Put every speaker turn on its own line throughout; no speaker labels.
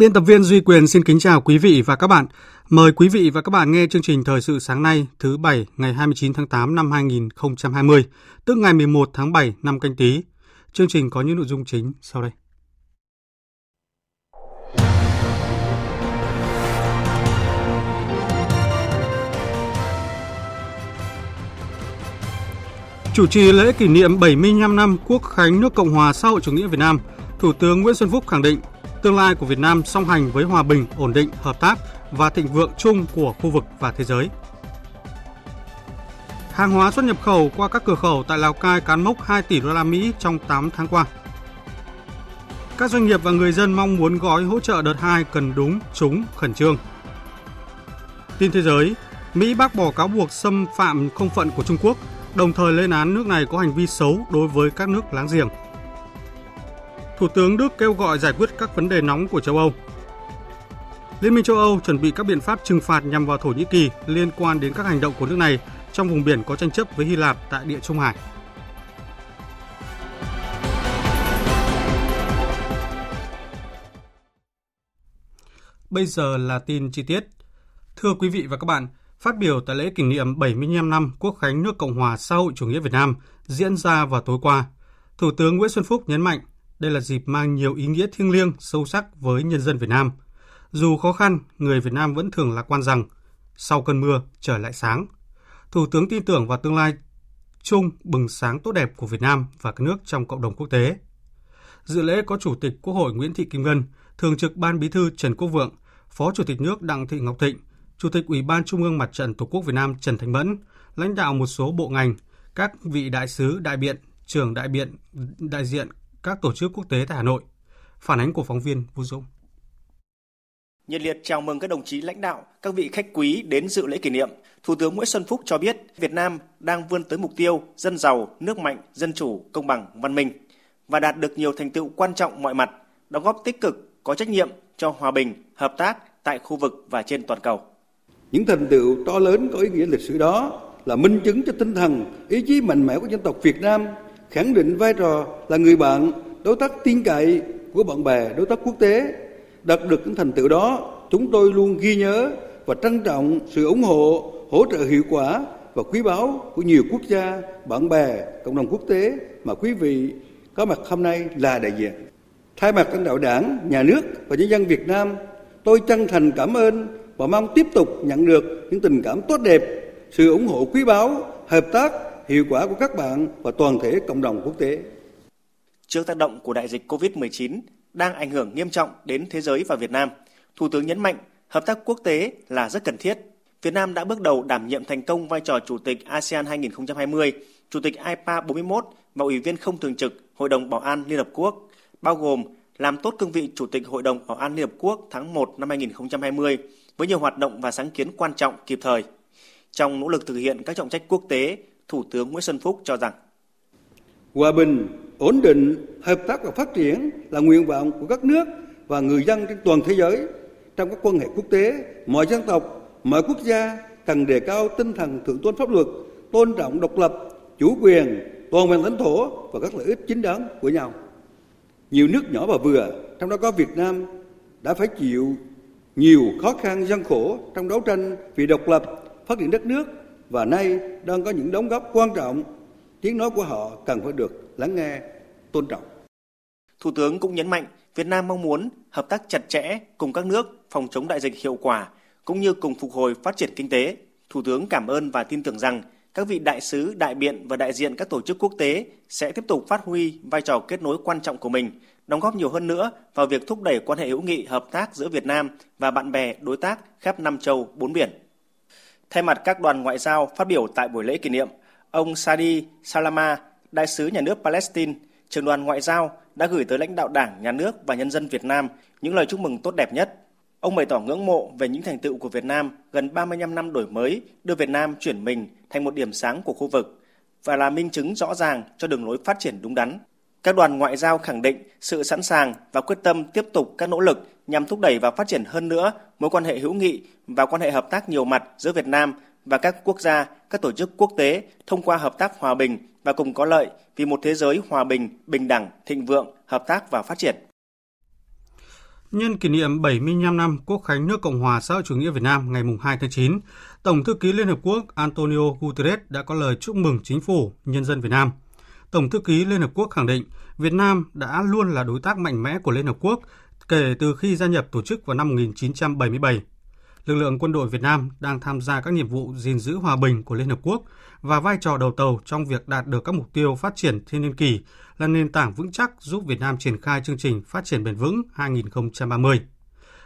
Biên tập viên Duy Quyền xin kính chào quý vị và các bạn. Mời quý vị và các bạn nghe chương trình Thời sự sáng nay thứ Bảy ngày 29 tháng 8 năm 2020, tức ngày 11 tháng 7 năm canh tí. Chương trình có những nội dung chính sau đây. Chủ trì lễ kỷ niệm 75 năm Quốc khánh nước Cộng hòa xã hội chủ nghĩa Việt Nam, Thủ tướng Nguyễn Xuân Phúc khẳng định tương lai của Việt Nam song hành với hòa bình, ổn định, hợp tác và thịnh vượng chung của khu vực và thế giới. Hàng hóa xuất nhập khẩu qua các cửa khẩu tại Lào Cai cán mốc 2 tỷ đô la Mỹ trong 8 tháng qua. Các doanh nghiệp và người dân mong muốn gói hỗ trợ đợt 2 cần đúng, trúng, khẩn trương. Tin thế giới, Mỹ bác bỏ cáo buộc xâm phạm không phận của Trung Quốc, đồng thời lên án nước này có hành vi xấu đối với các nước láng giềng. Thủ tướng Đức kêu gọi giải quyết các vấn đề nóng của châu Âu. Liên minh châu Âu chuẩn bị các biện pháp trừng phạt nhằm vào Thổ Nhĩ Kỳ liên quan đến các hành động của nước này trong vùng biển có tranh chấp với Hy Lạp tại Địa Trung Hải. Bây giờ là tin chi tiết. Thưa quý vị và các bạn, phát biểu tại lễ kỷ niệm 75 năm Quốc khánh nước Cộng hòa xã hội chủ nghĩa Việt Nam diễn ra vào tối qua, Thủ tướng Nguyễn Xuân Phúc nhấn mạnh đây là dịp mang nhiều ý nghĩa thiêng liêng, sâu sắc với nhân dân Việt Nam. Dù khó khăn, người Việt Nam vẫn thường lạc quan rằng sau cơn mưa trời lại sáng. Thủ tướng tin tưởng vào tương lai chung bừng sáng tốt đẹp của Việt Nam và các nước trong cộng đồng quốc tế. Dự lễ có Chủ tịch Quốc hội Nguyễn Thị Kim Ngân, Thường trực Ban Bí thư Trần Quốc Vượng, Phó Chủ tịch nước Đặng Thị Ngọc Thịnh, Chủ tịch Ủy ban Trung ương Mặt trận Tổ quốc Việt Nam Trần Thành Mẫn, lãnh đạo một số bộ ngành, các vị đại sứ, đại biện, trưởng đại biện, đại diện các tổ chức quốc tế tại Hà Nội. Phản ánh của phóng viên Vũ Dũng.
Nhiệt liệt chào mừng các đồng chí lãnh đạo, các vị khách quý đến dự lễ kỷ niệm. Thủ tướng Nguyễn Xuân Phúc cho biết Việt Nam đang vươn tới mục tiêu dân giàu, nước mạnh, dân chủ, công bằng, văn minh và đạt được nhiều thành tựu quan trọng mọi mặt, đóng góp tích cực, có trách nhiệm cho hòa bình, hợp tác tại khu vực và trên toàn cầu.
Những thành tựu to lớn có ý nghĩa lịch sử đó là minh chứng cho tinh thần, ý chí mạnh mẽ của dân tộc Việt Nam khẳng định vai trò là người bạn, đối tác tin cậy của bạn bè, đối tác quốc tế. Đạt được những thành tựu đó, chúng tôi luôn ghi nhớ và trân trọng sự ủng hộ, hỗ trợ hiệu quả và quý báu của nhiều quốc gia, bạn bè, cộng đồng quốc tế mà quý vị có mặt hôm nay là đại diện. Thay mặt lãnh đạo Đảng, Nhà nước và nhân dân Việt Nam, tôi chân thành cảm ơn và mong tiếp tục nhận được những tình cảm tốt đẹp, sự ủng hộ quý báu, hợp tác hiệu quả của các bạn và toàn thể cộng đồng quốc tế.
Trước tác động của đại dịch COVID-19 đang ảnh hưởng nghiêm trọng đến thế giới và Việt Nam, Thủ tướng nhấn mạnh hợp tác quốc tế là rất cần thiết. Việt Nam đã bước đầu đảm nhiệm thành công vai trò Chủ tịch ASEAN 2020, Chủ tịch IPA 41 và Ủy viên không thường trực Hội đồng Bảo an Liên Hợp Quốc, bao gồm làm tốt cương vị Chủ tịch Hội đồng Bảo an Liên Hợp Quốc tháng 1 năm 2020 với nhiều hoạt động và sáng kiến quan trọng kịp thời. Trong nỗ lực thực hiện các trọng trách quốc tế Thủ tướng Nguyễn Xuân Phúc cho rằng
Hòa bình, ổn định, hợp tác và phát triển là nguyện vọng của các nước và người dân trên toàn thế giới. Trong các quan hệ quốc tế, mọi dân tộc, mọi quốc gia cần đề cao tinh thần thượng tôn pháp luật, tôn trọng độc lập, chủ quyền, toàn vẹn lãnh thổ và các lợi ích chính đáng của nhau. Nhiều nước nhỏ và vừa, trong đó có Việt Nam, đã phải chịu nhiều khó khăn gian khổ trong đấu tranh vì độc lập, phát triển đất nước và nay đang có những đóng góp quan trọng, tiếng nói của họ cần phải được lắng nghe, tôn trọng.
Thủ tướng cũng nhấn mạnh Việt Nam mong muốn hợp tác chặt chẽ cùng các nước phòng chống đại dịch hiệu quả cũng như cùng phục hồi phát triển kinh tế. Thủ tướng cảm ơn và tin tưởng rằng các vị đại sứ, đại biện và đại diện các tổ chức quốc tế sẽ tiếp tục phát huy vai trò kết nối quan trọng của mình, đóng góp nhiều hơn nữa vào việc thúc đẩy quan hệ hữu nghị hợp tác giữa Việt Nam và bạn bè đối tác khắp năm châu bốn biển. Thay mặt các đoàn ngoại giao phát biểu tại buổi lễ kỷ niệm, ông Sadi Salama, đại sứ nhà nước Palestine, trưởng đoàn ngoại giao đã gửi tới lãnh đạo Đảng, Nhà nước và nhân dân Việt Nam những lời chúc mừng tốt đẹp nhất. Ông bày tỏ ngưỡng mộ về những thành tựu của Việt Nam gần 35 năm đổi mới, đưa Việt Nam chuyển mình thành một điểm sáng của khu vực và là minh chứng rõ ràng cho đường lối phát triển đúng đắn. Các đoàn ngoại giao khẳng định sự sẵn sàng và quyết tâm tiếp tục các nỗ lực nhằm thúc đẩy và phát triển hơn nữa mối quan hệ hữu nghị và quan hệ hợp tác nhiều mặt giữa Việt Nam và các quốc gia, các tổ chức quốc tế thông qua hợp tác hòa bình và cùng có lợi vì một thế giới hòa bình, bình đẳng, thịnh vượng, hợp tác và phát triển.
Nhân kỷ niệm 75 năm Quốc khánh nước Cộng hòa xã hội chủ nghĩa Việt Nam ngày 2 tháng 9, Tổng thư ký Liên Hợp Quốc Antonio Guterres đã có lời chúc mừng chính phủ, nhân dân Việt Nam. Tổng thư ký Liên Hợp Quốc khẳng định Việt Nam đã luôn là đối tác mạnh mẽ của Liên Hợp Quốc kể từ khi gia nhập tổ chức vào năm 1977 lực lượng quân đội Việt Nam đang tham gia các nhiệm vụ gìn giữ hòa bình của Liên Hợp Quốc và vai trò đầu tàu trong việc đạt được các mục tiêu phát triển thiên niên kỳ là nền tảng vững chắc giúp Việt Nam triển khai chương trình phát triển bền vững 2030.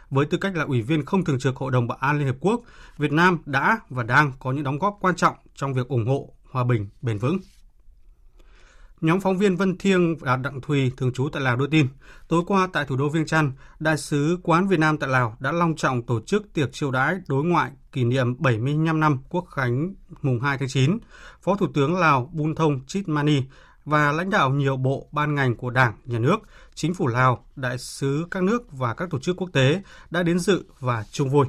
Với tư cách là ủy viên không thường trực Hội đồng Bảo an Liên Hợp Quốc, Việt Nam đã và đang có những đóng góp quan trọng trong việc ủng hộ hòa bình bền vững. Nhóm phóng viên Vân Thiêng và Đặng Thùy thường trú tại Lào đưa tin, tối qua tại thủ đô Viêng Chăn, Đại sứ quán Việt Nam tại Lào đã long trọng tổ chức tiệc chiêu đãi đối ngoại kỷ niệm 75 năm Quốc khánh mùng 2 tháng 9. Phó Thủ tướng Lào Bun Thông Chit Mani và lãnh đạo nhiều bộ ban ngành của Đảng, Nhà nước, Chính phủ Lào, đại sứ các nước và các tổ chức quốc tế đã đến dự và chung vui.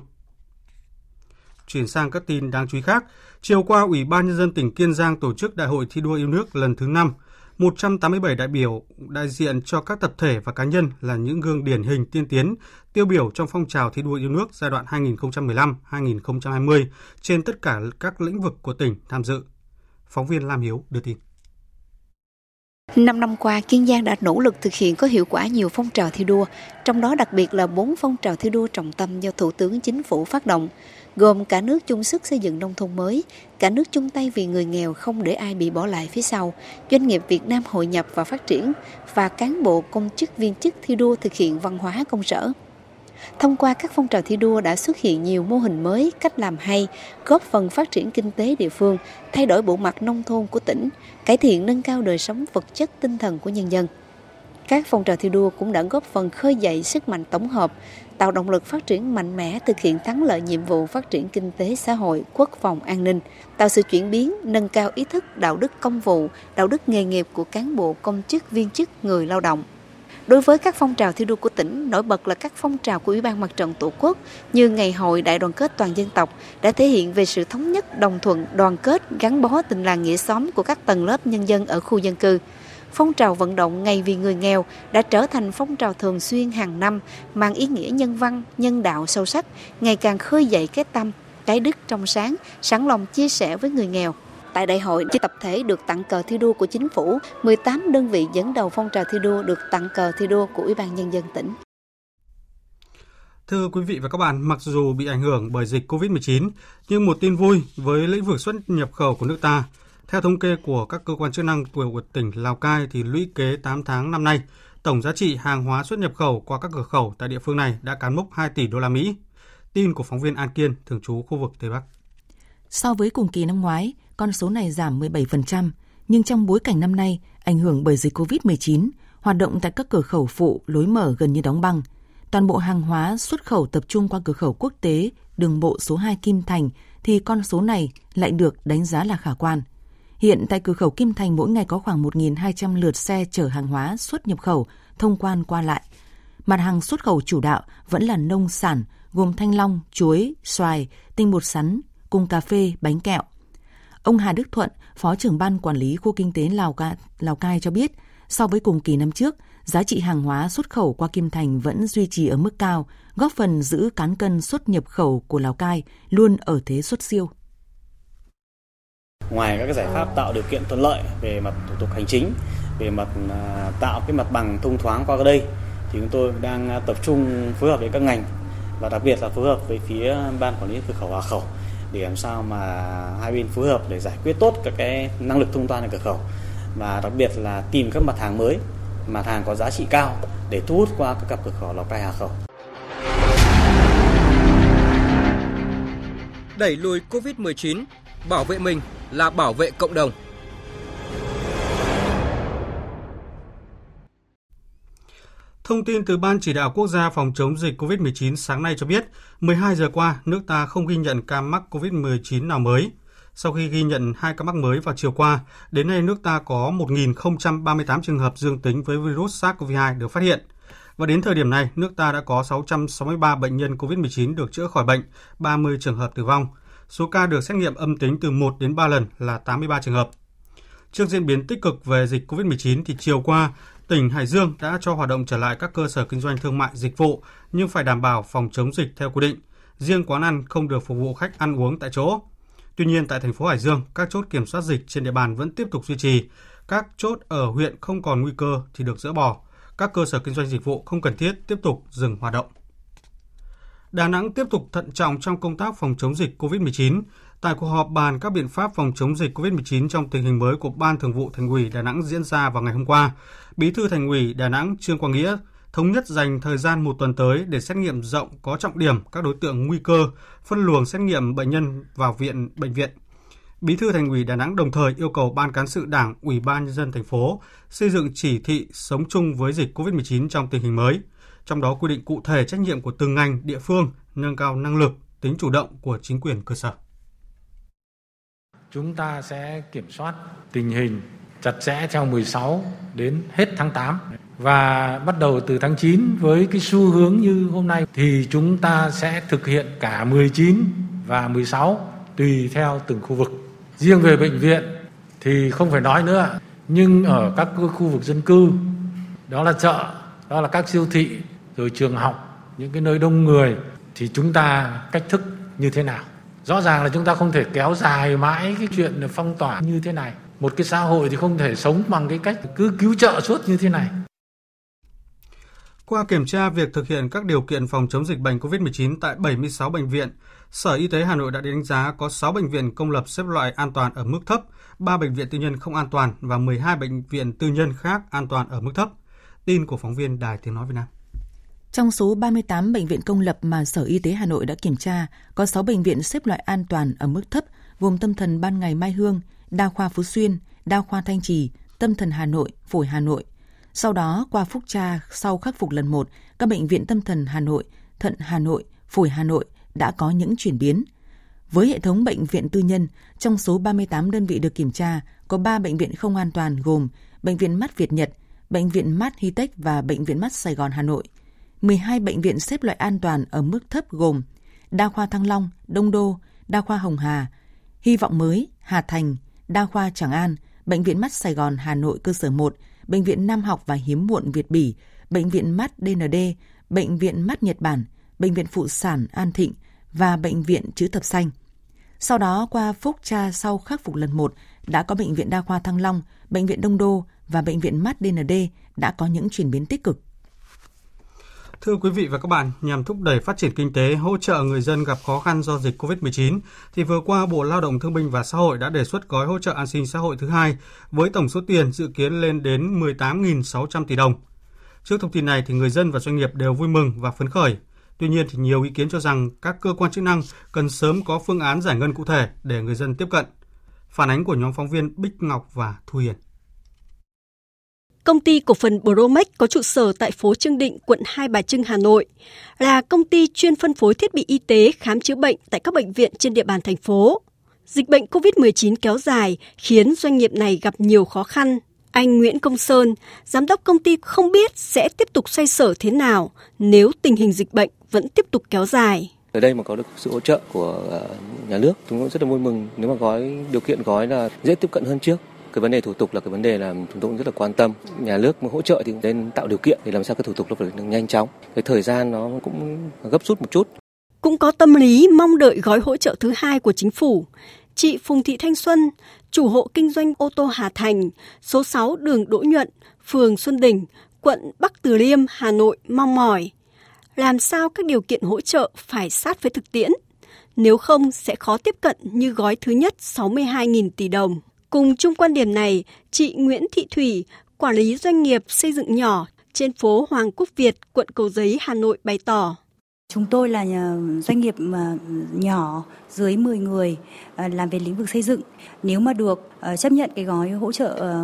Chuyển sang các tin đáng chú ý khác, chiều qua Ủy ban Nhân dân tỉnh Kiên Giang tổ chức Đại hội thi đua yêu nước lần thứ 5 187 đại biểu đại diện cho các tập thể và cá nhân là những gương điển hình tiên tiến, tiêu biểu trong phong trào thi đua yêu nước giai đoạn 2015-2020 trên tất cả các lĩnh vực của tỉnh tham dự. Phóng viên Lam Hiếu đưa tin.
Năm năm qua, Kiên Giang đã nỗ lực thực hiện có hiệu quả nhiều phong trào thi đua, trong đó đặc biệt là bốn phong trào thi đua trọng tâm do Thủ tướng Chính phủ phát động, gồm cả nước chung sức xây dựng nông thôn mới, cả nước chung tay vì người nghèo không để ai bị bỏ lại phía sau, doanh nghiệp Việt Nam hội nhập và phát triển và cán bộ công chức viên chức thi đua thực hiện văn hóa công sở. Thông qua các phong trào thi đua đã xuất hiện nhiều mô hình mới, cách làm hay, góp phần phát triển kinh tế địa phương, thay đổi bộ mặt nông thôn của tỉnh, cải thiện nâng cao đời sống vật chất tinh thần của nhân dân. Các phong trào thi đua cũng đã góp phần khơi dậy sức mạnh tổng hợp, tạo động lực phát triển mạnh mẽ thực hiện thắng lợi nhiệm vụ phát triển kinh tế xã hội, quốc phòng an ninh, tạo sự chuyển biến, nâng cao ý thức đạo đức công vụ, đạo đức nghề nghiệp của cán bộ công chức viên chức người lao động. Đối với các phong trào thi đua của tỉnh, nổi bật là các phong trào của Ủy ban Mặt trận Tổ quốc như Ngày hội Đại đoàn kết toàn dân tộc đã thể hiện về sự thống nhất, đồng thuận, đoàn kết, gắn bó tình làng nghĩa xóm của các tầng lớp nhân dân ở khu dân cư phong trào vận động Ngày vì người nghèo đã trở thành phong trào thường xuyên hàng năm mang ý nghĩa nhân văn, nhân đạo sâu sắc, ngày càng khơi dậy cái tâm, cái đức trong sáng, sẵn lòng chia sẻ với người nghèo. Tại đại hội, tập thể được tặng cờ thi đua của chính phủ, 18 đơn vị dẫn đầu phong trào thi đua được tặng cờ thi đua của Ủy ban Nhân dân tỉnh.
Thưa quý vị và các bạn, mặc dù bị ảnh hưởng bởi dịch COVID-19, nhưng một tin vui với lĩnh vực xuất nhập khẩu của nước ta – theo thống kê của các cơ quan chức năng của tỉnh Lào Cai thì lũy kế 8 tháng năm nay, tổng giá trị hàng hóa xuất nhập khẩu qua các cửa khẩu tại địa phương này đã cán mốc 2 tỷ đô la Mỹ. Tin của phóng viên An Kiên, thường trú khu vực Tây Bắc.
So với cùng kỳ năm ngoái, con số này giảm 17%, nhưng trong bối cảnh năm nay ảnh hưởng bởi dịch COVID-19, hoạt động tại các cửa khẩu phụ lối mở gần như đóng băng. Toàn bộ hàng hóa xuất khẩu tập trung qua cửa khẩu quốc tế đường bộ số 2 Kim Thành thì con số này lại được đánh giá là khả quan – Hiện tại cửa khẩu Kim Thành mỗi ngày có khoảng 1.200 lượt xe chở hàng hóa xuất nhập khẩu thông quan qua lại. Mặt hàng xuất khẩu chủ đạo vẫn là nông sản gồm thanh long, chuối, xoài, tinh bột sắn, cùng cà phê, bánh kẹo. Ông Hà Đức Thuận, Phó trưởng ban quản lý khu kinh tế Lào Cai, Lào Cai cho biết, so với cùng kỳ năm trước, giá trị hàng hóa xuất khẩu qua Kim Thành vẫn duy trì ở mức cao, góp phần giữ cán cân xuất nhập khẩu của Lào Cai luôn ở thế xuất siêu.
Ngoài các cái giải pháp tạo điều kiện thuận lợi về mặt thủ tục hành chính, về mặt à, tạo cái mặt bằng thông thoáng qua đây thì chúng tôi đang à, tập trung phối hợp với các ngành và đặc biệt là phối hợp với phía ban quản lý cửa khẩu Hòa Khẩu để làm sao mà hai bên phối hợp để giải quyết tốt các cái năng lực thông quan ở cửa khẩu và đặc biệt là tìm các mặt hàng mới, mặt hàng có giá trị cao để thu hút qua các cặp cửa khẩu Lào Cai Hà Khẩu.
Đẩy lùi Covid-19, bảo vệ mình là bảo vệ cộng đồng.
Thông tin từ Ban Chỉ đạo Quốc gia phòng chống dịch COVID-19 sáng nay cho biết, 12 giờ qua, nước ta không ghi nhận ca mắc COVID-19 nào mới. Sau khi ghi nhận hai ca mắc mới vào chiều qua, đến nay nước ta có 1.038 trường hợp dương tính với virus SARS-CoV-2 được phát hiện. Và đến thời điểm này, nước ta đã có 663 bệnh nhân COVID-19 được chữa khỏi bệnh, 30 trường hợp tử vong. Số ca được xét nghiệm âm tính từ 1 đến 3 lần là 83 trường hợp. Trước diễn biến tích cực về dịch COVID-19 thì chiều qua, tỉnh Hải Dương đã cho hoạt động trở lại các cơ sở kinh doanh thương mại dịch vụ nhưng phải đảm bảo phòng chống dịch theo quy định. Riêng quán ăn không được phục vụ khách ăn uống tại chỗ. Tuy nhiên tại thành phố Hải Dương, các chốt kiểm soát dịch trên địa bàn vẫn tiếp tục duy trì. Các chốt ở huyện không còn nguy cơ thì được dỡ bỏ. Các cơ sở kinh doanh dịch vụ không cần thiết tiếp tục dừng hoạt động. Đà Nẵng tiếp tục thận trọng trong công tác phòng chống dịch COVID-19. Tại cuộc họp bàn các biện pháp phòng chống dịch COVID-19 trong tình hình mới của Ban Thường vụ Thành ủy Đà Nẵng diễn ra vào ngày hôm qua, Bí thư Thành ủy Đà Nẵng Trương Quang Nghĩa thống nhất dành thời gian một tuần tới để xét nghiệm rộng có trọng điểm các đối tượng nguy cơ, phân luồng xét nghiệm bệnh nhân vào viện bệnh viện. Bí thư Thành ủy Đà Nẵng đồng thời yêu cầu Ban cán sự Đảng, Ủy ban nhân dân thành phố xây dựng chỉ thị sống chung với dịch COVID-19 trong tình hình mới, trong đó quy định cụ thể trách nhiệm của từng ngành, địa phương, nâng cao năng lực, tính chủ động của chính quyền cơ sở.
Chúng ta sẽ kiểm soát tình hình chặt chẽ trong 16 đến hết tháng 8 và bắt đầu từ tháng 9 với cái xu hướng như hôm nay thì chúng ta sẽ thực hiện cả 19 và 16 tùy theo từng khu vực. Riêng về bệnh viện thì không phải nói nữa, nhưng ở các khu vực dân cư, đó là chợ, đó là các siêu thị, rồi trường học, những cái nơi đông người thì chúng ta cách thức như thế nào? Rõ ràng là chúng ta không thể kéo dài mãi cái chuyện phong tỏa như thế này. Một cái xã hội thì không thể sống bằng cái cách cứ cứu trợ suốt như thế này.
Qua kiểm tra việc thực hiện các điều kiện phòng chống dịch bệnh COVID-19 tại 76 bệnh viện, Sở Y tế Hà Nội đã đánh giá có 6 bệnh viện công lập xếp loại an toàn ở mức thấp, 3 bệnh viện tư nhân không an toàn và 12 bệnh viện tư nhân khác an toàn ở mức thấp. Tin của phóng viên Đài Tiếng Nói Việt Nam.
Trong số 38 bệnh viện công lập mà Sở Y tế Hà Nội đã kiểm tra, có 6 bệnh viện xếp loại an toàn ở mức thấp, gồm Tâm thần Ban Ngày Mai Hương, Đa khoa Phú Xuyên, Đa khoa Thanh Trì, Tâm thần Hà Nội, Phổi Hà Nội. Sau đó, qua phúc tra sau khắc phục lần 1, các bệnh viện tâm thần Hà Nội, thận Hà Nội, phổi Hà Nội đã có những chuyển biến. Với hệ thống bệnh viện tư nhân, trong số 38 đơn vị được kiểm tra, có 3 bệnh viện không an toàn gồm Bệnh viện Mắt Việt Nhật, Bệnh viện Mắt Hitech và Bệnh viện Mắt Sài Gòn Hà Nội. 12 bệnh viện xếp loại an toàn ở mức thấp gồm Đa khoa Thăng Long, Đông Đô, Đa khoa Hồng Hà, Hy vọng mới, Hà Thành, Đa khoa Tràng An, Bệnh viện Mắt Sài Gòn Hà Nội cơ sở 1, Bệnh viện Nam học và Hiếm muộn Việt Bỉ, Bệnh viện Mắt DND, Bệnh viện Mắt Nhật Bản, Bệnh viện Phụ sản An Thịnh và Bệnh viện Chữ Thập Xanh. Sau đó qua phúc tra sau khắc phục lần 1, đã có Bệnh viện Đa khoa Thăng Long, Bệnh viện Đông Đô và Bệnh viện Mắt DND đã có những chuyển biến tích cực.
Thưa quý vị và các bạn, nhằm thúc đẩy phát triển kinh tế, hỗ trợ người dân gặp khó khăn do dịch COVID-19, thì vừa qua Bộ Lao động Thương binh và Xã hội đã đề xuất gói hỗ trợ an sinh xã hội thứ hai với tổng số tiền dự kiến lên đến 18.600 tỷ đồng. Trước thông tin này thì người dân và doanh nghiệp đều vui mừng và phấn khởi. Tuy nhiên thì nhiều ý kiến cho rằng các cơ quan chức năng cần sớm có phương án giải ngân cụ thể để người dân tiếp cận. Phản ánh của nhóm phóng viên Bích Ngọc và Thu Hiền.
Công ty cổ phần Bromex có trụ sở tại phố Trương Định, quận Hai Bà Trưng, Hà Nội, là công ty chuyên phân phối thiết bị y tế khám chữa bệnh tại các bệnh viện trên địa bàn thành phố. Dịch bệnh COVID-19 kéo dài khiến doanh nghiệp này gặp nhiều khó khăn. Anh Nguyễn Công Sơn, giám đốc công ty không biết sẽ tiếp tục xoay sở thế nào nếu tình hình dịch bệnh vẫn tiếp tục kéo dài.
Ở đây mà có được sự hỗ trợ của ờ, nhà nước, chúng tôi rất là vui mừng nếu mà gói điều kiện gói là dễ tiếp cận hơn trước cái vấn đề thủ tục là cái vấn đề là chúng tôi cũng rất là quan tâm. Nhà nước mà hỗ trợ thì nên tạo điều kiện để làm sao cái thủ tục nó phải được nhanh chóng. Cái thời gian nó cũng gấp rút một chút.
Cũng có tâm lý mong đợi gói hỗ trợ thứ hai của chính phủ. Chị Phùng Thị Thanh Xuân, chủ hộ kinh doanh ô tô Hà Thành, số 6 đường Đỗ Nhuận, phường Xuân Đình, quận Bắc Từ Liêm, Hà Nội, mong mỏi. Làm sao các điều kiện hỗ trợ phải sát với thực tiễn? Nếu không, sẽ khó tiếp cận như gói thứ nhất 62.000 tỷ đồng. Cùng chung quan điểm này, chị Nguyễn Thị Thủy, quản lý doanh nghiệp xây dựng nhỏ trên phố Hoàng Quốc Việt, quận Cầu Giấy, Hà Nội bày tỏ.
Chúng tôi là doanh nghiệp nhỏ dưới 10 người à, làm về lĩnh vực xây dựng. Nếu mà được chấp nhận cái gói hỗ trợ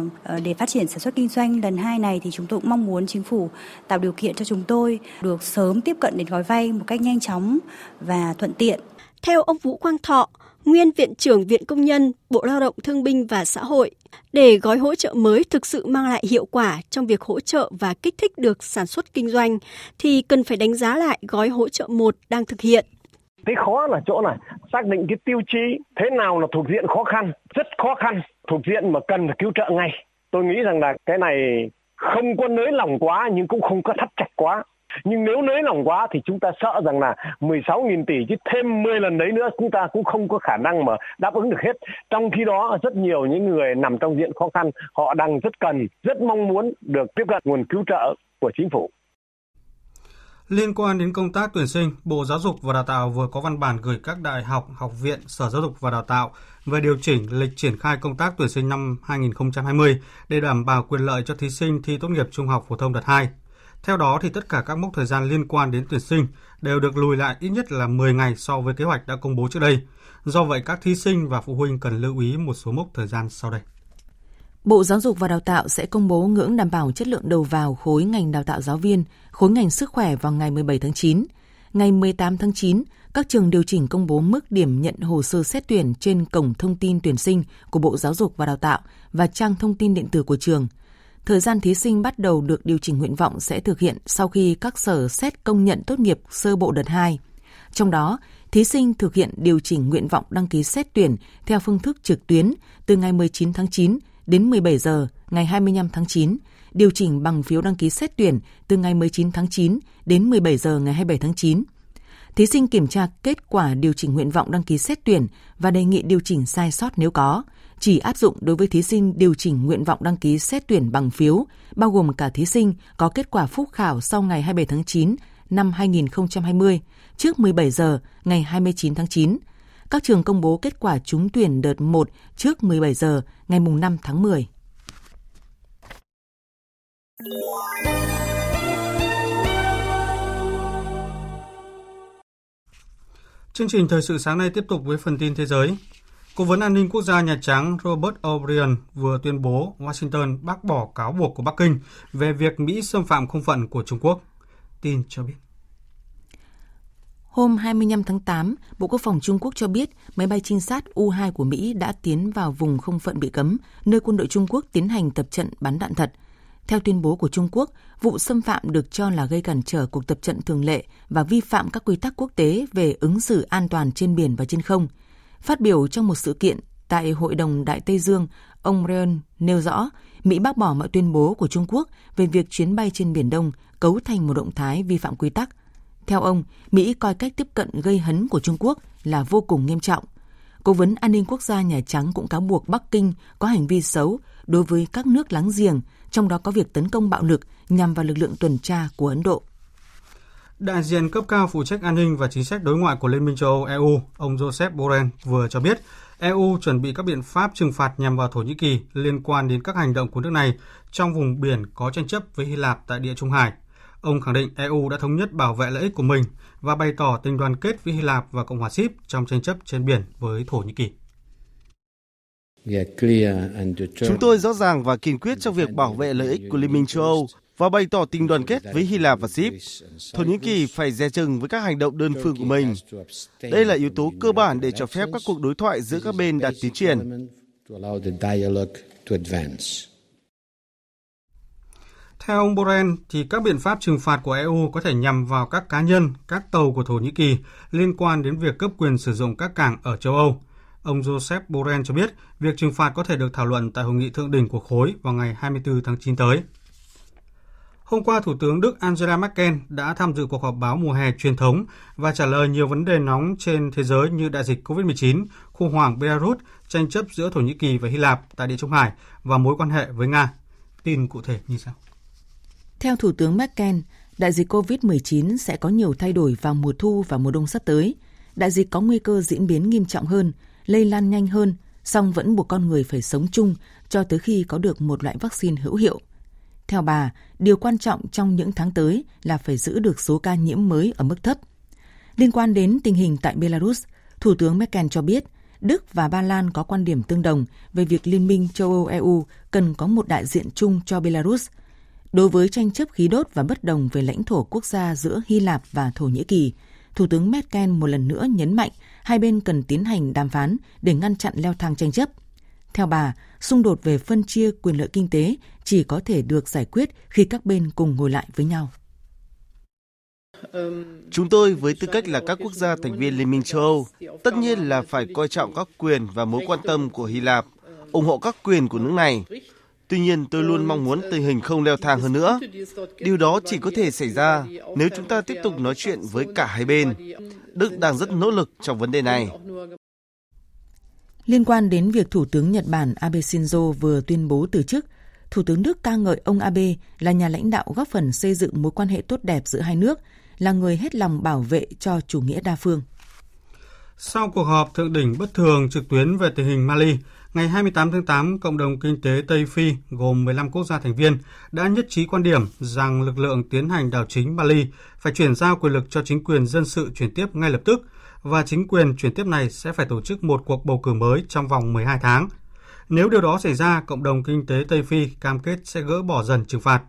để phát triển sản xuất kinh doanh lần hai này thì chúng tôi cũng mong muốn chính phủ tạo điều kiện cho chúng tôi được sớm tiếp cận đến gói vay một cách nhanh chóng và thuận tiện.
Theo ông Vũ Quang Thọ, nguyên Viện trưởng Viện Công nhân, Bộ Lao động Thương binh và Xã hội, để gói hỗ trợ mới thực sự mang lại hiệu quả trong việc hỗ trợ và kích thích được sản xuất kinh doanh, thì cần phải đánh giá lại gói hỗ trợ 1 đang thực hiện.
Cái khó là chỗ này, xác định cái tiêu chí thế nào là thuộc diện khó khăn, rất khó khăn, thuộc diện mà cần phải cứu trợ ngay. Tôi nghĩ rằng là cái này không có nới lỏng quá nhưng cũng không có thắt chặt quá nhưng nếu nới lỏng quá thì chúng ta sợ rằng là 16.000 tỷ chứ thêm 10 lần đấy nữa chúng ta cũng không có khả năng mà đáp ứng được hết. Trong khi đó rất nhiều những người nằm trong diện khó khăn họ đang rất cần, rất mong muốn được tiếp cận nguồn cứu trợ của chính phủ.
Liên quan đến công tác tuyển sinh, Bộ Giáo dục và Đào tạo vừa có văn bản gửi các đại học, học viện, Sở Giáo dục và Đào tạo về điều chỉnh lịch triển khai công tác tuyển sinh năm 2020 để đảm bảo quyền lợi cho thí sinh thi tốt nghiệp trung học phổ thông đợt 2. Theo đó thì tất cả các mốc thời gian liên quan đến tuyển sinh đều được lùi lại ít nhất là 10 ngày so với kế hoạch đã công bố trước đây. Do vậy các thí sinh và phụ huynh cần lưu ý một số mốc thời gian sau đây.
Bộ Giáo dục và Đào tạo sẽ công bố ngưỡng đảm bảo chất lượng đầu vào khối ngành đào tạo giáo viên, khối ngành sức khỏe vào ngày 17 tháng 9. Ngày 18 tháng 9, các trường điều chỉnh công bố mức điểm nhận hồ sơ xét tuyển trên cổng thông tin tuyển sinh của Bộ Giáo dục và Đào tạo và trang thông tin điện tử của trường – thời gian thí sinh bắt đầu được điều chỉnh nguyện vọng sẽ thực hiện sau khi các sở xét công nhận tốt nghiệp sơ bộ đợt 2. Trong đó, thí sinh thực hiện điều chỉnh nguyện vọng đăng ký xét tuyển theo phương thức trực tuyến từ ngày 19 tháng 9 đến 17 giờ ngày 25 tháng 9, điều chỉnh bằng phiếu đăng ký xét tuyển từ ngày 19 tháng 9 đến 17 giờ ngày 27 tháng 9. Thí sinh kiểm tra kết quả điều chỉnh nguyện vọng đăng ký xét tuyển và đề nghị điều chỉnh sai sót nếu có, chỉ áp dụng đối với thí sinh điều chỉnh nguyện vọng đăng ký xét tuyển bằng phiếu, bao gồm cả thí sinh có kết quả phúc khảo sau ngày 27 tháng 9 năm 2020 trước 17 giờ ngày 29 tháng 9. Các trường công bố kết quả trúng tuyển đợt 1 trước 17 giờ ngày 5 tháng 10.
Chương trình thời sự sáng nay tiếp tục với phần tin thế giới. Cố vấn an ninh quốc gia Nhà Trắng Robert O'Brien vừa tuyên bố Washington bác bỏ cáo buộc của Bắc Kinh về việc Mỹ xâm phạm không phận của Trung Quốc. Tin cho biết.
Hôm 25 tháng 8, Bộ Quốc phòng Trung Quốc cho biết máy bay trinh sát U-2 của Mỹ đã tiến vào vùng không phận bị cấm, nơi quân đội Trung Quốc tiến hành tập trận bắn đạn thật. Theo tuyên bố của Trung Quốc, vụ xâm phạm được cho là gây cản trở cuộc tập trận thường lệ và vi phạm các quy tắc quốc tế về ứng xử an toàn trên biển và trên không – Phát biểu trong một sự kiện tại Hội đồng Đại Tây Dương, ông Ryan nêu rõ Mỹ bác bỏ mọi tuyên bố của Trung Quốc về việc chuyến bay trên Biển Đông cấu thành một động thái vi phạm quy tắc. Theo ông, Mỹ coi cách tiếp cận gây hấn của Trung Quốc là vô cùng nghiêm trọng. Cố vấn an ninh quốc gia Nhà Trắng cũng cáo buộc Bắc Kinh có hành vi xấu đối với các nước láng giềng, trong đó có việc tấn công bạo lực nhằm vào lực lượng tuần tra của Ấn Độ.
Đại diện cấp cao phụ trách an ninh và chính sách đối ngoại của Liên minh châu Âu EU, ông Joseph Borrell vừa cho biết EU chuẩn bị các biện pháp trừng phạt nhằm vào Thổ Nhĩ Kỳ liên quan đến các hành động của nước này trong vùng biển có tranh chấp với Hy Lạp tại địa Trung Hải. Ông khẳng định EU đã thống nhất bảo vệ lợi ích của mình và bày tỏ tình đoàn kết với Hy Lạp và Cộng hòa Ship trong tranh chấp trên biển với Thổ Nhĩ Kỳ.
Chúng tôi rõ ràng và kiên quyết trong việc bảo vệ lợi ích của Liên minh châu Âu và bày tỏ tình đoàn kết với Hy Lạp và Sip. Thổ Nhĩ Kỳ phải dè chừng với các hành động đơn phương của mình. Đây là yếu tố cơ bản để cho phép các cuộc đối thoại giữa các bên đạt tiến triển.
Theo ông Borrell, thì các biện pháp trừng phạt của EU có thể nhằm vào các cá nhân, các tàu của Thổ Nhĩ Kỳ liên quan đến việc cấp quyền sử dụng các cảng ở châu Âu. Ông Joseph Borrell cho biết việc trừng phạt có thể được thảo luận tại hội nghị thượng đỉnh của khối vào ngày 24 tháng 9 tới. Hôm qua, Thủ tướng Đức Angela Merkel đã tham dự cuộc họp báo mùa hè truyền thống và trả lời nhiều vấn đề nóng trên thế giới như đại dịch COVID-19, khủng hoảng Belarus, tranh chấp giữa Thổ Nhĩ Kỳ và Hy Lạp tại Địa Trung Hải và mối quan hệ với Nga. Tin cụ thể như sau?
Theo Thủ tướng Merkel, đại dịch COVID-19 sẽ có nhiều thay đổi vào mùa thu và mùa đông sắp tới. đại dịch có nguy cơ diễn biến nghiêm trọng hơn, lây lan nhanh hơn, song vẫn buộc con người phải sống chung cho tới khi có được một loại vaccine hữu hiệu. Theo bà, điều quan trọng trong những tháng tới là phải giữ được số ca nhiễm mới ở mức thấp. Liên quan đến tình hình tại Belarus, Thủ tướng Merkel cho biết Đức và Ba Lan có quan điểm tương đồng về việc Liên minh châu Âu EU cần có một đại diện chung cho Belarus. Đối với tranh chấp khí đốt và bất đồng về lãnh thổ quốc gia giữa Hy Lạp và Thổ Nhĩ Kỳ, Thủ tướng Merkel một lần nữa nhấn mạnh hai bên cần tiến hành đàm phán để ngăn chặn leo thang tranh chấp. Theo bà, xung đột về phân chia quyền lợi kinh tế chỉ có thể được giải quyết khi các bên cùng ngồi lại với nhau.
Chúng tôi với tư cách là các quốc gia thành viên Liên minh châu Âu, tất nhiên là phải coi trọng các quyền và mối quan tâm của Hy Lạp, ủng hộ các quyền của nước này. Tuy nhiên, tôi luôn mong muốn tình hình không leo thang hơn nữa. Điều đó chỉ có thể xảy ra nếu chúng ta tiếp tục nói chuyện với cả hai bên. Đức đang rất nỗ lực trong vấn đề này.
Liên quan đến việc Thủ tướng Nhật Bản Abe Shinzo vừa tuyên bố từ chức, Thủ tướng Đức ca ngợi ông Abe là nhà lãnh đạo góp phần xây dựng mối quan hệ tốt đẹp giữa hai nước, là người hết lòng bảo vệ cho chủ nghĩa đa phương.
Sau cuộc họp thượng đỉnh bất thường trực tuyến về tình hình Mali, ngày 28 tháng 8, Cộng đồng Kinh tế Tây Phi gồm 15 quốc gia thành viên đã nhất trí quan điểm rằng lực lượng tiến hành đảo chính Mali phải chuyển giao quyền lực cho chính quyền dân sự chuyển tiếp ngay lập tức và chính quyền chuyển tiếp này sẽ phải tổ chức một cuộc bầu cử mới trong vòng 12 tháng. Nếu điều đó xảy ra, cộng đồng kinh tế Tây Phi cam kết sẽ gỡ bỏ dần trừng phạt.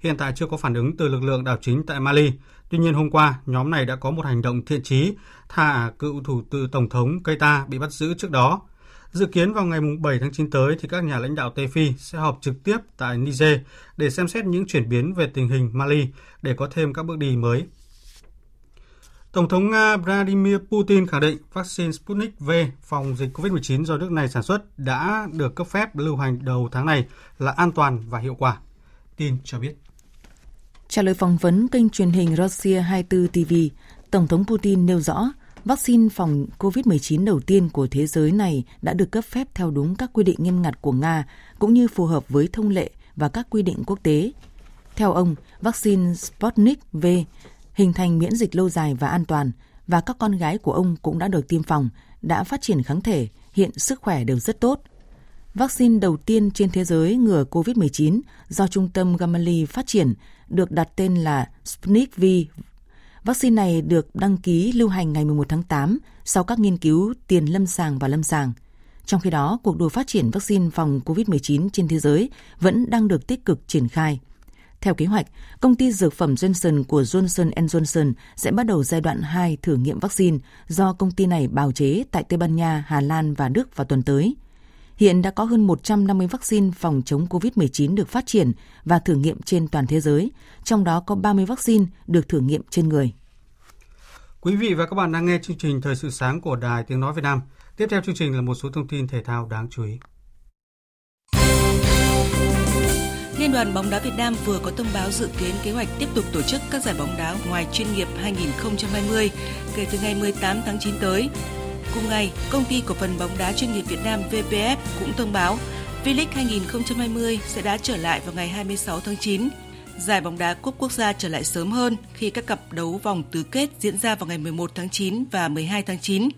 Hiện tại chưa có phản ứng từ lực lượng đảo chính tại Mali. Tuy nhiên hôm qua, nhóm này đã có một hành động thiện chí, thả cựu thủ tự Tổng thống Keita bị bắt giữ trước đó. Dự kiến vào ngày 7 tháng 9 tới thì các nhà lãnh đạo Tây Phi sẽ họp trực tiếp tại Niger để xem xét những chuyển biến về tình hình Mali để có thêm các bước đi mới. Tổng thống Nga Vladimir Putin khẳng định vaccine Sputnik V phòng dịch COVID-19 do nước này sản xuất đã được cấp phép lưu hành đầu tháng này là an toàn và hiệu quả. Tin cho biết.
Trả lời phỏng vấn kênh truyền hình Russia 24 TV, Tổng thống Putin nêu rõ vaccine phòng COVID-19 đầu tiên của thế giới này đã được cấp phép theo đúng các quy định nghiêm ngặt của Nga, cũng như phù hợp với thông lệ và các quy định quốc tế. Theo ông, vaccine Sputnik V hình thành miễn dịch lâu dài và an toàn và các con gái của ông cũng đã được tiêm phòng, đã phát triển kháng thể, hiện sức khỏe đều rất tốt. Vaccine đầu tiên trên thế giới ngừa COVID-19 do Trung tâm Gamaleya phát triển được đặt tên là Sputnik V. Vaccine này được đăng ký lưu hành ngày 11 tháng 8 sau các nghiên cứu tiền lâm sàng và lâm sàng. Trong khi đó, cuộc đua phát triển vaccine phòng COVID-19 trên thế giới vẫn đang được tích cực triển khai. Theo kế hoạch, công ty dược phẩm Johnson của Johnson Johnson sẽ bắt đầu giai đoạn 2 thử nghiệm vaccine do công ty này bào chế tại Tây Ban Nha, Hà Lan và Đức vào tuần tới. Hiện đã có hơn 150 vaccine phòng chống COVID-19 được phát triển và thử nghiệm trên toàn thế giới, trong đó có 30 vaccine được thử nghiệm trên người.
Quý vị và các bạn đang nghe chương trình Thời sự sáng của Đài Tiếng Nói Việt Nam. Tiếp theo chương trình là một số thông tin thể thao đáng chú ý.
Liên đoàn bóng đá Việt Nam vừa có thông báo dự kiến kế hoạch tiếp tục tổ chức các giải bóng đá ngoài chuyên nghiệp 2020 kể từ ngày 18 tháng 9 tới. Cùng ngày, công ty cổ phần bóng đá chuyên nghiệp Việt Nam VPF cũng thông báo V-League 2020 sẽ đã trở lại vào ngày 26 tháng 9. Giải bóng đá cúp quốc gia trở lại sớm hơn khi các cặp đấu vòng tứ kết diễn ra vào ngày 11 tháng 9 và 12 tháng 9.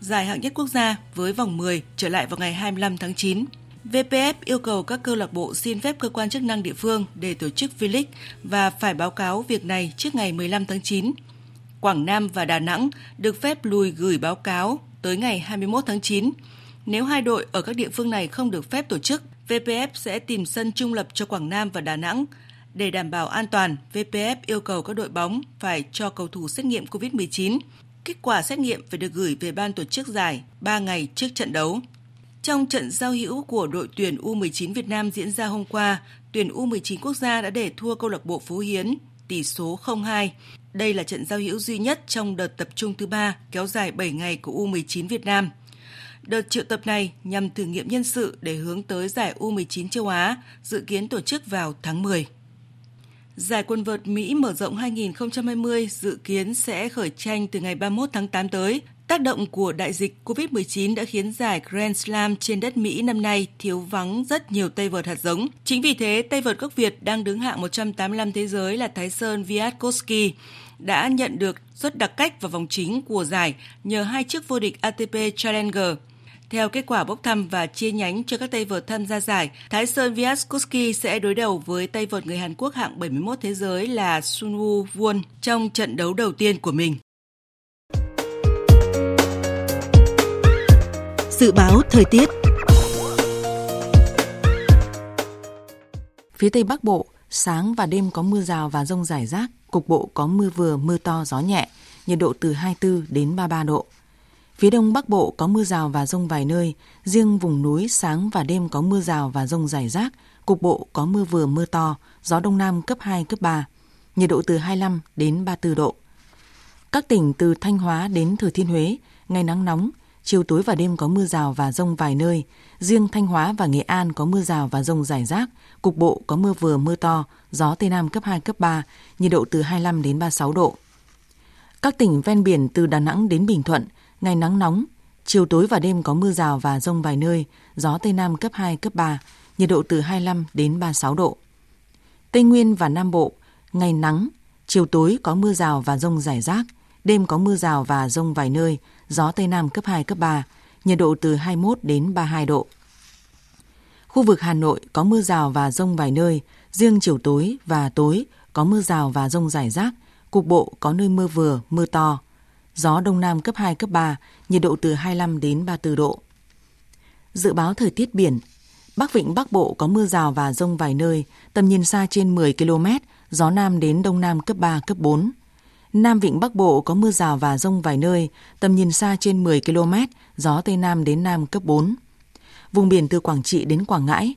Giải hạng nhất quốc gia với vòng 10 trở lại vào ngày 25 tháng 9. VPF yêu cầu các câu lạc bộ xin phép cơ quan chức năng địa phương để tổ chức V-League và phải báo cáo việc này trước ngày 15 tháng 9. Quảng Nam và Đà Nẵng được phép lùi gửi báo cáo tới ngày 21 tháng 9. Nếu hai đội ở các địa phương này không được phép tổ chức, VPF sẽ tìm sân trung lập cho Quảng Nam và Đà Nẵng. Để đảm bảo an toàn, VPF yêu cầu các đội bóng phải cho cầu thủ xét nghiệm COVID-19. Kết quả xét nghiệm phải được gửi về ban tổ chức giải 3 ngày trước trận đấu. Trong trận giao hữu của đội tuyển U19 Việt Nam diễn ra hôm qua, tuyển U19 quốc gia đã để thua câu lạc bộ Phú Hiến tỷ số 0-2. Đây là trận giao hữu duy nhất trong đợt tập trung thứ ba kéo dài 7 ngày của U19 Việt Nam. Đợt triệu tập này nhằm thử nghiệm nhân sự để hướng tới giải U19 châu Á, dự kiến tổ chức vào tháng 10. Giải quần vợt Mỹ mở rộng 2020 dự kiến sẽ khởi tranh từ ngày 31 tháng 8 tới. Tác động của đại dịch COVID-19 đã khiến giải Grand Slam trên đất Mỹ năm nay thiếu vắng rất nhiều tay vợt hạt giống. Chính vì thế, tay vợt gốc Việt đang đứng hạng 185 thế giới là Thái Sơn Viatkowski đã nhận được suất đặc cách vào vòng chính của giải nhờ hai chiếc vô địch ATP Challenger. Theo kết quả bốc thăm và chia nhánh cho các tay vợt tham gia giải, Thái Sơn Viatkowski sẽ đối đầu với tay vợt người Hàn Quốc hạng 71 thế giới là Sunwoo Won trong trận đấu đầu tiên của mình.
Dự báo thời tiết
Phía Tây Bắc Bộ, sáng và đêm có mưa rào và rông rải rác, cục bộ có mưa vừa, mưa to, gió nhẹ, nhiệt độ từ 24 đến 33 độ. Phía Đông Bắc Bộ có mưa rào và rông vài nơi, riêng vùng núi sáng và đêm có mưa rào và rông rải rác, cục bộ có mưa vừa mưa to, gió Đông Nam cấp 2, cấp 3, nhiệt độ từ 25 đến 34 độ. Các tỉnh từ Thanh Hóa đến Thừa Thiên Huế, ngày nắng nóng, chiều tối và đêm có mưa rào và rông vài nơi. Riêng Thanh Hóa và Nghệ An có mưa rào và rông rải rác, cục bộ có mưa vừa mưa to, gió Tây Nam cấp 2, cấp 3, nhiệt độ từ 25 đến 36 độ. Các tỉnh ven biển từ Đà Nẵng đến Bình Thuận, ngày nắng nóng, chiều tối và đêm có mưa rào và rông vài nơi, gió Tây Nam cấp 2, cấp 3, nhiệt độ từ 25 đến 36 độ. Tây Nguyên và Nam Bộ, ngày nắng, chiều tối có mưa rào và rông rải rác, đêm có mưa rào và rông vài nơi, gió Tây Nam cấp 2, cấp 3, nhiệt độ từ 21 đến 32 độ. Khu vực Hà Nội có mưa rào và rông vài nơi, riêng chiều tối và tối có mưa rào và rông rải rác, cục bộ có nơi mưa vừa, mưa to. Gió Đông Nam cấp 2, cấp 3, nhiệt độ từ 25 đến 34 độ. Dự báo thời tiết biển, Bắc Vịnh Bắc Bộ có mưa rào và rông vài nơi, tầm nhìn xa trên 10 km, gió Nam đến Đông Nam cấp 3, cấp 4. Nam Vịnh Bắc Bộ có mưa rào và rông vài nơi, tầm nhìn xa trên 10 km, gió Tây Nam đến Nam cấp 4. Vùng biển từ Quảng Trị đến Quảng Ngãi,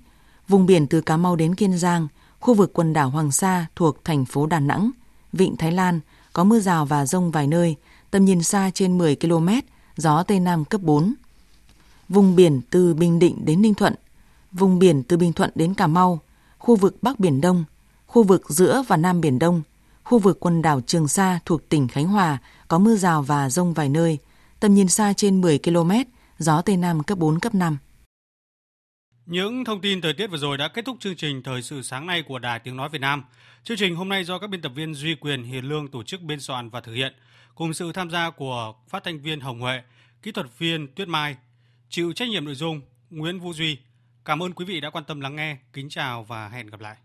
vùng biển từ Cà Mau đến Kiên Giang, khu vực quần đảo Hoàng Sa thuộc thành phố Đà Nẵng, Vịnh Thái Lan có mưa rào và rông vài nơi, tầm nhìn xa trên 10 km, gió Tây Nam cấp 4. Vùng biển từ Bình Định đến Ninh Thuận, vùng biển từ Bình Thuận đến Cà Mau, khu vực Bắc Biển Đông, khu vực giữa và Nam Biển Đông, khu vực quần đảo Trường Sa thuộc tỉnh Khánh Hòa có mưa rào và rông vài nơi, tầm nhìn xa trên 10 km, gió Tây Nam cấp 4, cấp 5.
Những thông tin thời tiết vừa rồi đã kết thúc chương trình Thời sự sáng nay của Đài Tiếng Nói Việt Nam. Chương trình hôm nay do các biên tập viên Duy Quyền, Hiền Lương tổ chức biên soạn và thực hiện, cùng sự tham gia của phát thanh viên Hồng Huệ, kỹ thuật viên Tuyết Mai, chịu trách nhiệm nội dung Nguyễn Vũ Duy. Cảm ơn quý vị đã quan tâm lắng nghe. Kính chào và hẹn gặp lại.